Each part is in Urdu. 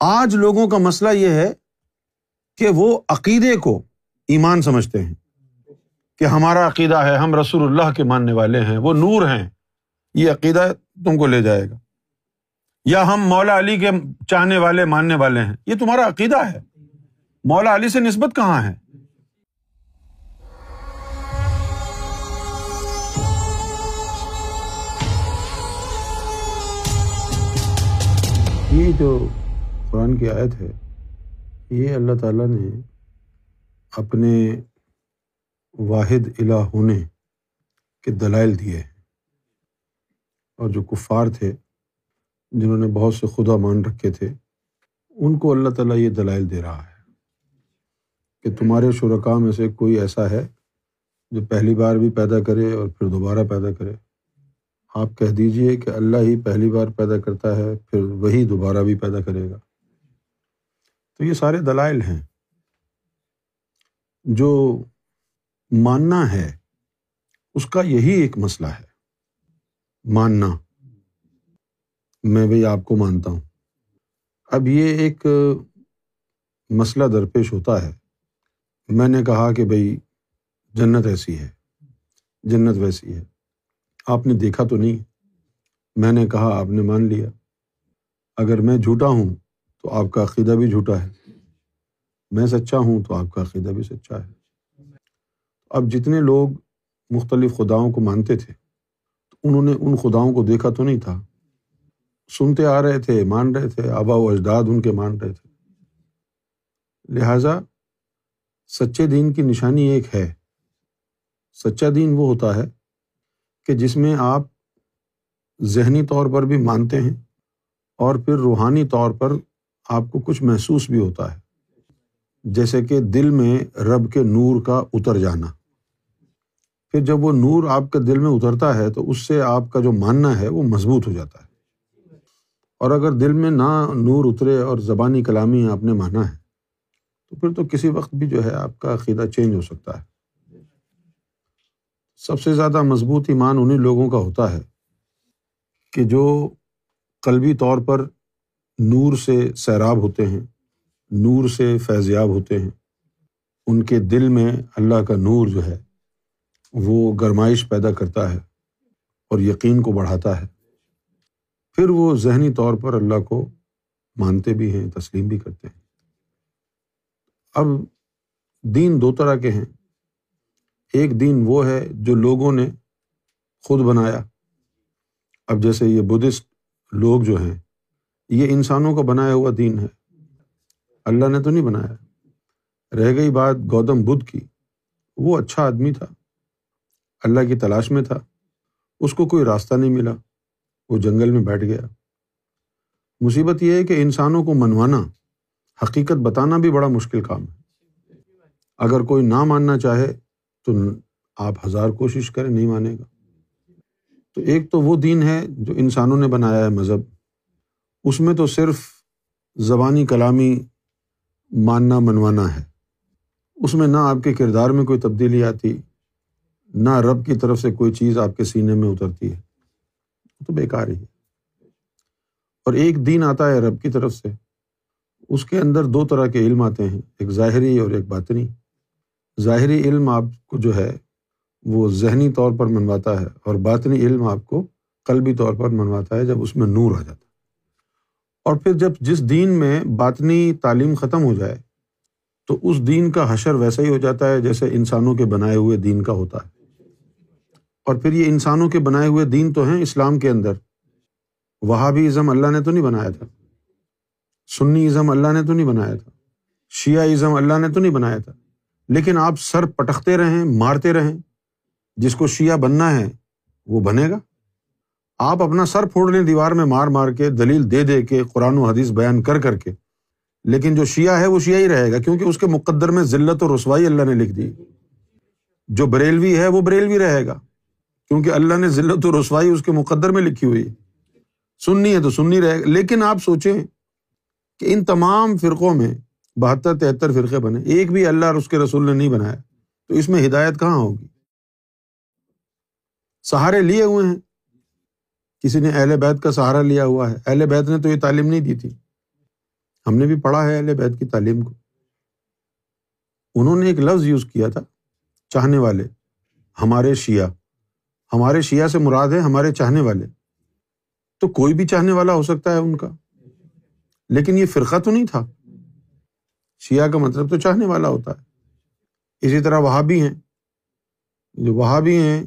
آج لوگوں کا مسئلہ یہ ہے کہ وہ عقیدے کو ایمان سمجھتے ہیں کہ ہمارا عقیدہ ہے، ہم رسول اللہ کے ماننے والے ہیں، وہ نور ہیں، یہ عقیدہ تم کو لے جائے گا۔ یا ہم مولا علی کے چاہنے والے، ماننے والے ہیں، یہ تمہارا عقیدہ ہے۔ مولا علی سے نسبت کہاں ہے؟ یہ جو قرآن کی آیت ہے، یہ اللہ تعالیٰ نے اپنے واحد الہ ہونے کے دلائل دیے ہیں۔ اور جو کفار تھے، جنہوں نے بہت سے خدا مان رکھے تھے، ان کو اللہ تعالیٰ یہ دلائل دے رہا ہے کہ تمہارے شرکا میں سے کوئی ایسا ہے جو پہلی بار بھی پیدا کرے اور پھر دوبارہ پیدا کرے۔ آپ کہہ دیجیے کہ اللہ ہی پہلی بار پیدا کرتا ہے، پھر وہی دوبارہ بھی پیدا کرے گا۔ تو یہ سارے دلائل ہیں۔ جو ماننا ہے، اس کا یہی ایک مسئلہ ہے۔ ماننا۔ میں بھائی آپ کو مانتا ہوں۔ اب یہ ایک مسئلہ درپیش ہوتا ہے۔ میں نے کہا کہ بھائی جنت ایسی ہے۔ جنت ویسی ہے۔ آپ نے دیکھا تو نہیں۔ میں نے کہا، آپ نے مان لیا۔ اگر میں جھوٹا ہوں تو آپ کا عقیدہ بھی جھوٹا ہے۔ میں سچا ہوں تو آپ کا عقیدہ بھی سچا ہے۔ اب جتنے لوگ مختلف خداؤں کو مانتے تھے، تو انہوں نے ان خداؤں کو دیکھا تو نہیں تھا۔ سنتے آ رہے تھے، مان رہے تھے، آبا و اجداد ان کے مان رہے تھے۔ لہذا سچے دین کی نشانی ایک ہے۔ سچا دین وہ ہوتا ہے کہ جس میں آپ ذہنی طور پر بھی مانتے ہیں اور پھر روحانی طور پر آپ کو کچھ محسوس بھی ہوتا ہے۔ جیسے کہ دل میں رب کے نور کا اتر جانا۔ پھر جب وہ نور آپ کے دل میں اترتا ہے تو اس سے آپ کا جو ماننا ہے وہ مضبوط ہو جاتا ہے۔ اور اگر دل میں نہ نور اترے اور زبانی کلامی آپ نے مانا ہے، تو پھر تو کسی وقت بھی جو ہے آپ کا عقیدہ چینج ہو سکتا ہے۔ سب سے زیادہ مضبوط ایمان انہیں لوگوں کا ہوتا ہے کہ جو قلبی طور پر نور سے سیراب ہوتے ہیں۔ نور سے فیضیاب ہوتے ہیں۔ ان کے دل میں اللہ کا نور جو ہے، وہ گرمائش پیدا کرتا ہے اور یقین کو بڑھاتا ہے۔ پھر وہ ذہنی طور پر اللہ کو مانتے بھی ہیں، تسلیم بھی کرتے ہیں۔ اب دین دو طرح کے ہیں۔ ایک دین وہ ہے جو لوگوں نے خود بنایا۔ اب جیسے یہ بدھسٹ لوگ جو ہیں، یہ انسانوں کا بنایا ہوا دین ہے۔ اللہ نے تو نہیں بنایا۔ رہ گئی بات گوتم بدھ کی۔ وہ اچھا آدمی تھا۔ اللہ کی تلاش میں تھا۔ اس کو کوئی راستہ نہیں ملا۔ وہ جنگل میں بیٹھ گیا۔ مصیبت یہ ہے کہ انسانوں کو منوانا، حقیقت بتانا بھی بڑا مشکل کام ہے۔ اگر کوئی نہ ماننا چاہے تو آپ ہزار کوشش کریں، نہیں مانے گا۔ تو ایک تو وہ دین ہے جو انسانوں نے بنایا ہے مذہب۔ اس میں تو صرف زبانی کلامی ماننا منوانا ہے۔ اس میں نہ آپ کے کردار میں کوئی تبدیلی آتی، نہ رب کی طرف سے کوئی چیز آپ کے سینے میں اترتی ہے۔ تو بیکار ہی ہے۔ اور ایک دین آتا ہے رب کی طرف سے۔ اس کے اندر دو طرح کے علم آتے ہیں، ایک ظاہری اور ایک باطنی۔ ظاہری علم آپ کو جو ہے، وہ ذہنی طور پر منواتا ہے اور باطنی علم آپ کو قلبی طور پر منواتا ہے جب اس میں نور آ جاتا ہے۔ اور پھر جب جس دین میں باطنی تعلیم ختم ہو جائے، تو اس دین کا حشر ویسا ہی ہو جاتا ہے جیسے انسانوں کے بنائے ہوئے دین کا ہوتا ہے۔ اور پھر یہ انسانوں کے بنائے ہوئے دین تو ہیں اسلام کے اندر۔ وہاں بھی ازم اللہ نے تو نہیں بنایا تھا۔ سنی ازم اللہ نے تو نہیں بنایا تھا۔ شیعہ ازم اللہ نے تو نہیں بنایا تھا۔ لیکن آپ سر پٹکتے رہیں، مارتے رہیں، جس کو شیعہ بننا ہے، وہ بنے گا؟ آپ اپنا سر پھوڑ لیں دیوار میں مار مار کے دلیل دے دے کے قرآن و حدیث بیان کر کر کے۔ لیکن جو شیعہ ہے وہ شیعہ ہی رہے گا، کیونکہ اس کے مقدر میں ذلت و رسوائی اللہ نے لکھ دی۔ جو بریلوی ہے وہ بریلوی رہے گا، کیونکہ اللہ نے ذلت و رسوائی اس کے مقدر میں لکھی ہوئی سننی ہے تو سننی رہے گا، لیکن آپ سوچیں کہ ان تمام فرقوں میں بہتر تہتر فرقے بنے، ایک بھی اللہ اور اس کے رسول نے نہیں بنایا، تو اس میں ہدایت کہاں ہوگی؟ سہارے لیے ہوئے ہیں۔ کسی نے اہل بیت کا سہارا لیا ہوا ہے۔ اہل بیت نے تو یہ تعلیم نہیں دی تھی۔ ہم نے بھی پڑھا ہے اہل بیت کی تعلیم کو۔ انہوں نے ایک لفظ یوز کیا تھا، چاہنے والے۔ ہمارے شیعہ۔ ہمارے شیعہ سے مراد ہے ہمارے چاہنے والے۔ تو کوئی بھی چاہنے والا ہو سکتا ہے ان کا۔ لیکن یہ فرقہ تو نہیں تھا۔ شیعہ کا مطلب تو چاہنے والا ہوتا ہے۔ اسی طرح وہاں بھی ہیں۔ جو وہاں بھی ہیں،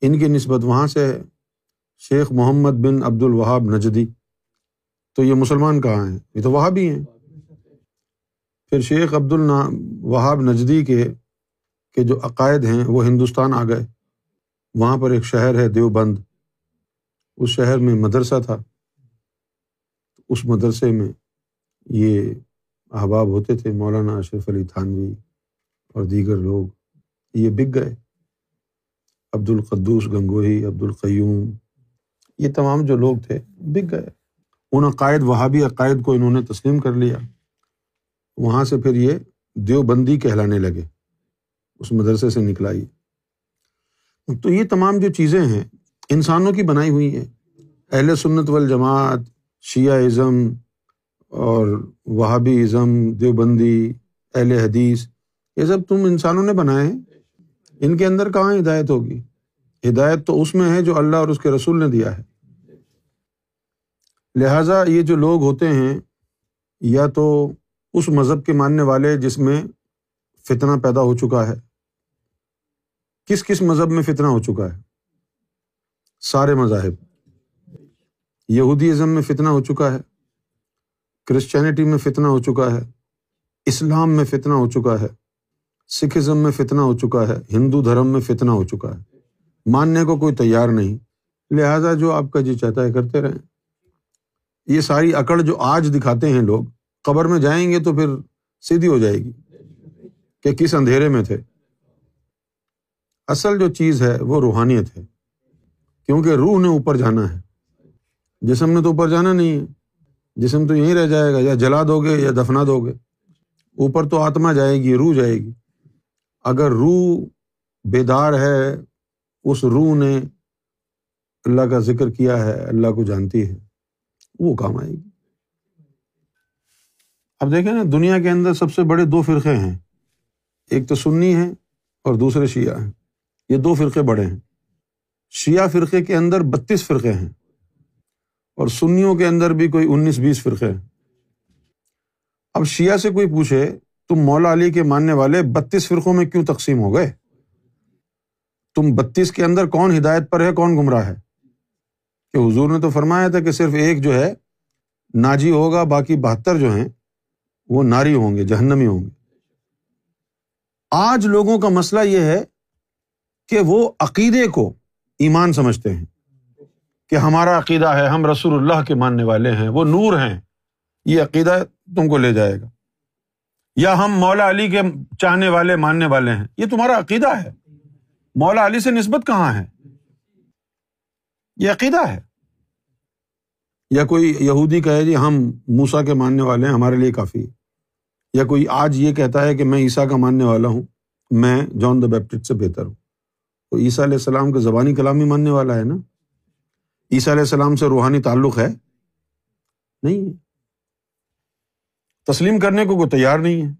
ان کی نسبت وہاں سے ہے۔ شیخ محمد بن عبد الوہاب نجدی۔ تو یہ مسلمان کہاں ہیں؟ یہ تو وہاں بھی ہیں۔ پھر شیخ عبد النا وہاب نجدی کے کے جو عقائد ہیں، وہ ہندوستان آ گئے۔ وہاں پر ایک شہر ہے دیوبند۔ اس شہر میں مدرسہ تھا۔ اس مدرسے میں یہ احباب ہوتے تھے، مولانا اشرف علی تھانوی اور دیگر لوگ۔ یہ بک گئے۔ عبد القدوس گنگوہی عبد القیوم یہ تمام جو لوگ تھے بک گئے۔ ان عقائد وہابی عقائد کو انہوں نے تسلیم کر لیا۔ وہاں سے پھر یہ دیوبندی کہلانے لگے۔ اس مدرسے سے نکلا یہ۔ تو یہ تمام جو چیزیں ہیں، انسانوں کی بنائی ہوئی ہیں۔ اہل سنت والجماعت شیعہ ازم اور وہابی ازم دیوبندی، اہل حدیث، یہ سب تم انسانوں نے بنائے ہیں۔ ان کے اندر کہاں ہدایت ہوگی؟ ہدایت تو اس میں ہے جو اللہ اور اس کے رسول نے دیا ہے۔ لہٰذا یہ جو لوگ ہوتے ہیں، یا تو اس مذہب کے ماننے والے جس میں فتنہ پیدا ہو چکا ہے۔ کس کس مذہب میں فتنہ ہو چکا ہے؟ سارے مذاہب۔ یہودی ازم میں فتنہ ہو چکا ہے۔ کرسچینٹی میں فتنہ ہو چکا ہے۔ اسلام میں فتنہ ہو چکا ہے۔ سکھ ازم میں فتنہ ہو چکا ہے۔ ہندو دھرم میں فتنہ ہو چکا ہے۔ ماننے کو کوئی تیار نہیں۔ لہٰذا جو آپ کا جی چاہتا ہے کرتے رہیں۔ یہ ساری اکڑ جو آج دکھاتے ہیں لوگ، قبر میں جائیں گے تو پھر سیدھی ہو جائے گی کہ کس اندھیرے میں تھے۔ اصل جو چیز ہے وہ روحانیت ہے، کیونکہ روح نے اوپر جانا ہے۔ جسم نے تو اوپر جانا نہیں ہے۔ جسم تو یہیں رہ جائے گا، یا جلا دو گے یا دفنا دو گے۔ اوپر تو آتما جائے گی، روح جائے گی۔ اگر روح بیدار ہے اس روح نے اللہ کا ذکر کیا ہے، اللہ کو جانتی ہے، وہ کام آئے گی۔ اب دیکھیں نا، دنیا کے اندر سب سے بڑے دو فرقے ہیں۔ ایک تو سنی ہے اور دوسرے شیعہ ہیں۔ یہ دو فرقے بڑے ہیں۔ شیعہ فرقے کے اندر بتیس فرقے ہیں اور سنیوں کے اندر بھی کوئی انیس بیس فرقے ہیں۔ اب شیعہ سے کوئی پوچھے، تم مولا علی کے ماننے والے بتیس فرقوں میں کیوں تقسیم ہو گئے؟ تم بتیس کے اندر کون ہدایت پر ہے، کون گمراہ ہے؟ کہ حضور نے تو فرمایا تھا کہ صرف ایک جو ہے ناجی ہوگا، باقی بہتر جو ہیں، وہ ناری ہوں گے، جہنمی ہوں گے۔ آج لوگوں کا مسئلہ یہ ہے کہ وہ عقیدے کو ایمان سمجھتے ہیں کہ ہمارا عقیدہ ہے، ہم رسول اللہ کے ماننے والے ہیں، وہ نور ہیں، یہ عقیدہ تم کو لے جائے گا۔ یا ہم مولا علی کے چاہنے والے، ماننے والے ہیں، یہ تمہارا عقیدہ ہے۔ مولا علی سے نسبت کہاں ہے؟ یہ عقیدہ ہے۔ یا کوئی یہودی کہے جی ہم موسا کے ماننے والے ہیں، ہمارے لیے کافی۔ یا کوئی آج یہ کہتا ہے کہ میں عیسیٰ کا ماننے والا ہوں، میں جان دا بیپٹسٹ سے بہتر ہوں۔ تو عیسیٰ علیہ السلام کے زبانی کلامی ماننے والا ہے نا۔ عیسیٰ علیہ السلام سے روحانی تعلق ہے؟ نہیں تسلیم کرنے کو کوئی تیار نہیں ہے۔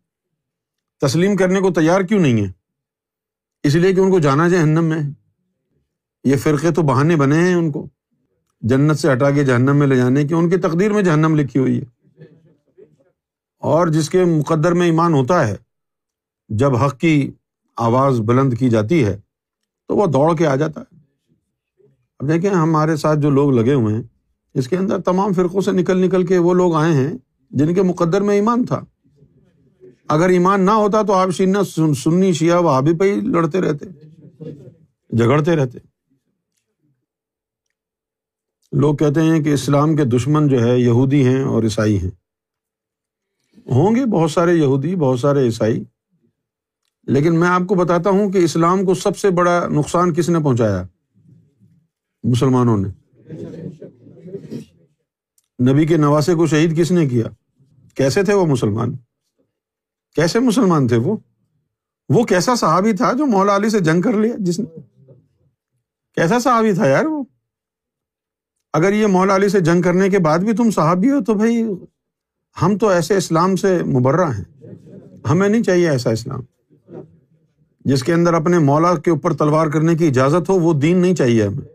تسلیم کرنے کو تیار کیوں نہیں ہے؟ اس لیے کہ ان کو جانا جہنم میں یہ فرقے تو بہانے بنے ہیں ان کو۔ جنت سے ہٹا کے جہنم میں لے جانے کی، ان کی تقدیر میں جہنم لکھی ہوئی ہے۔ اور جس کے مقدر میں ایمان ہوتا ہے، جب حق کی آواز بلند کی جاتی ہے، تو وہ دوڑ کے آ جاتا ہے۔ اب دیکھیں، ہمارے ساتھ جو لوگ لگے ہوئے ہیں، اس کے اندر تمام فرقوں سے نکل نکل کے وہ لوگ آئے ہیں جن کے مقدر میں ایمان تھا۔ اگر ایمان نہ ہوتا تو آپ شینا سنی شیعہ وہ پہ ہی لڑتے رہتے، جھگڑتے رہتے۔ لوگ کہتے ہیں کہ اسلام کے دشمن جو ہے یہودی ہیں اور عیسائی ہیں۔ ہوں گے بہت سارے یہودی، بہت سارے عیسائی۔ لیکن میں آپ کو بتاتا ہوں کہ اسلام کو سب سے بڑا نقصان کس نے پہنچایا؟ مسلمانوں نے۔ نبی کے نواسے کو شہید کس نے کیا؟ کیسے تھے وہ مسلمان؟ کیسے مسلمان تھے وہ؟ وہ کیسا صحابی تھا جو مولا علی سے جنگ کر لیا جس نے؟ کیسا صحابی تھا یار وہ؟ اگر یہ مولا علی سے جنگ کرنے کے بعد بھی تم صحابی ہو تو بھائی ہم تو ایسے اسلام سے مبرہ ہیں۔ ہمیں نہیں چاہیے ایسا اسلام۔ جس کے اندر اپنے مولا کے اوپر تلوار کرنے کی اجازت ہو وہ دین نہیں چاہیے ہمیں۔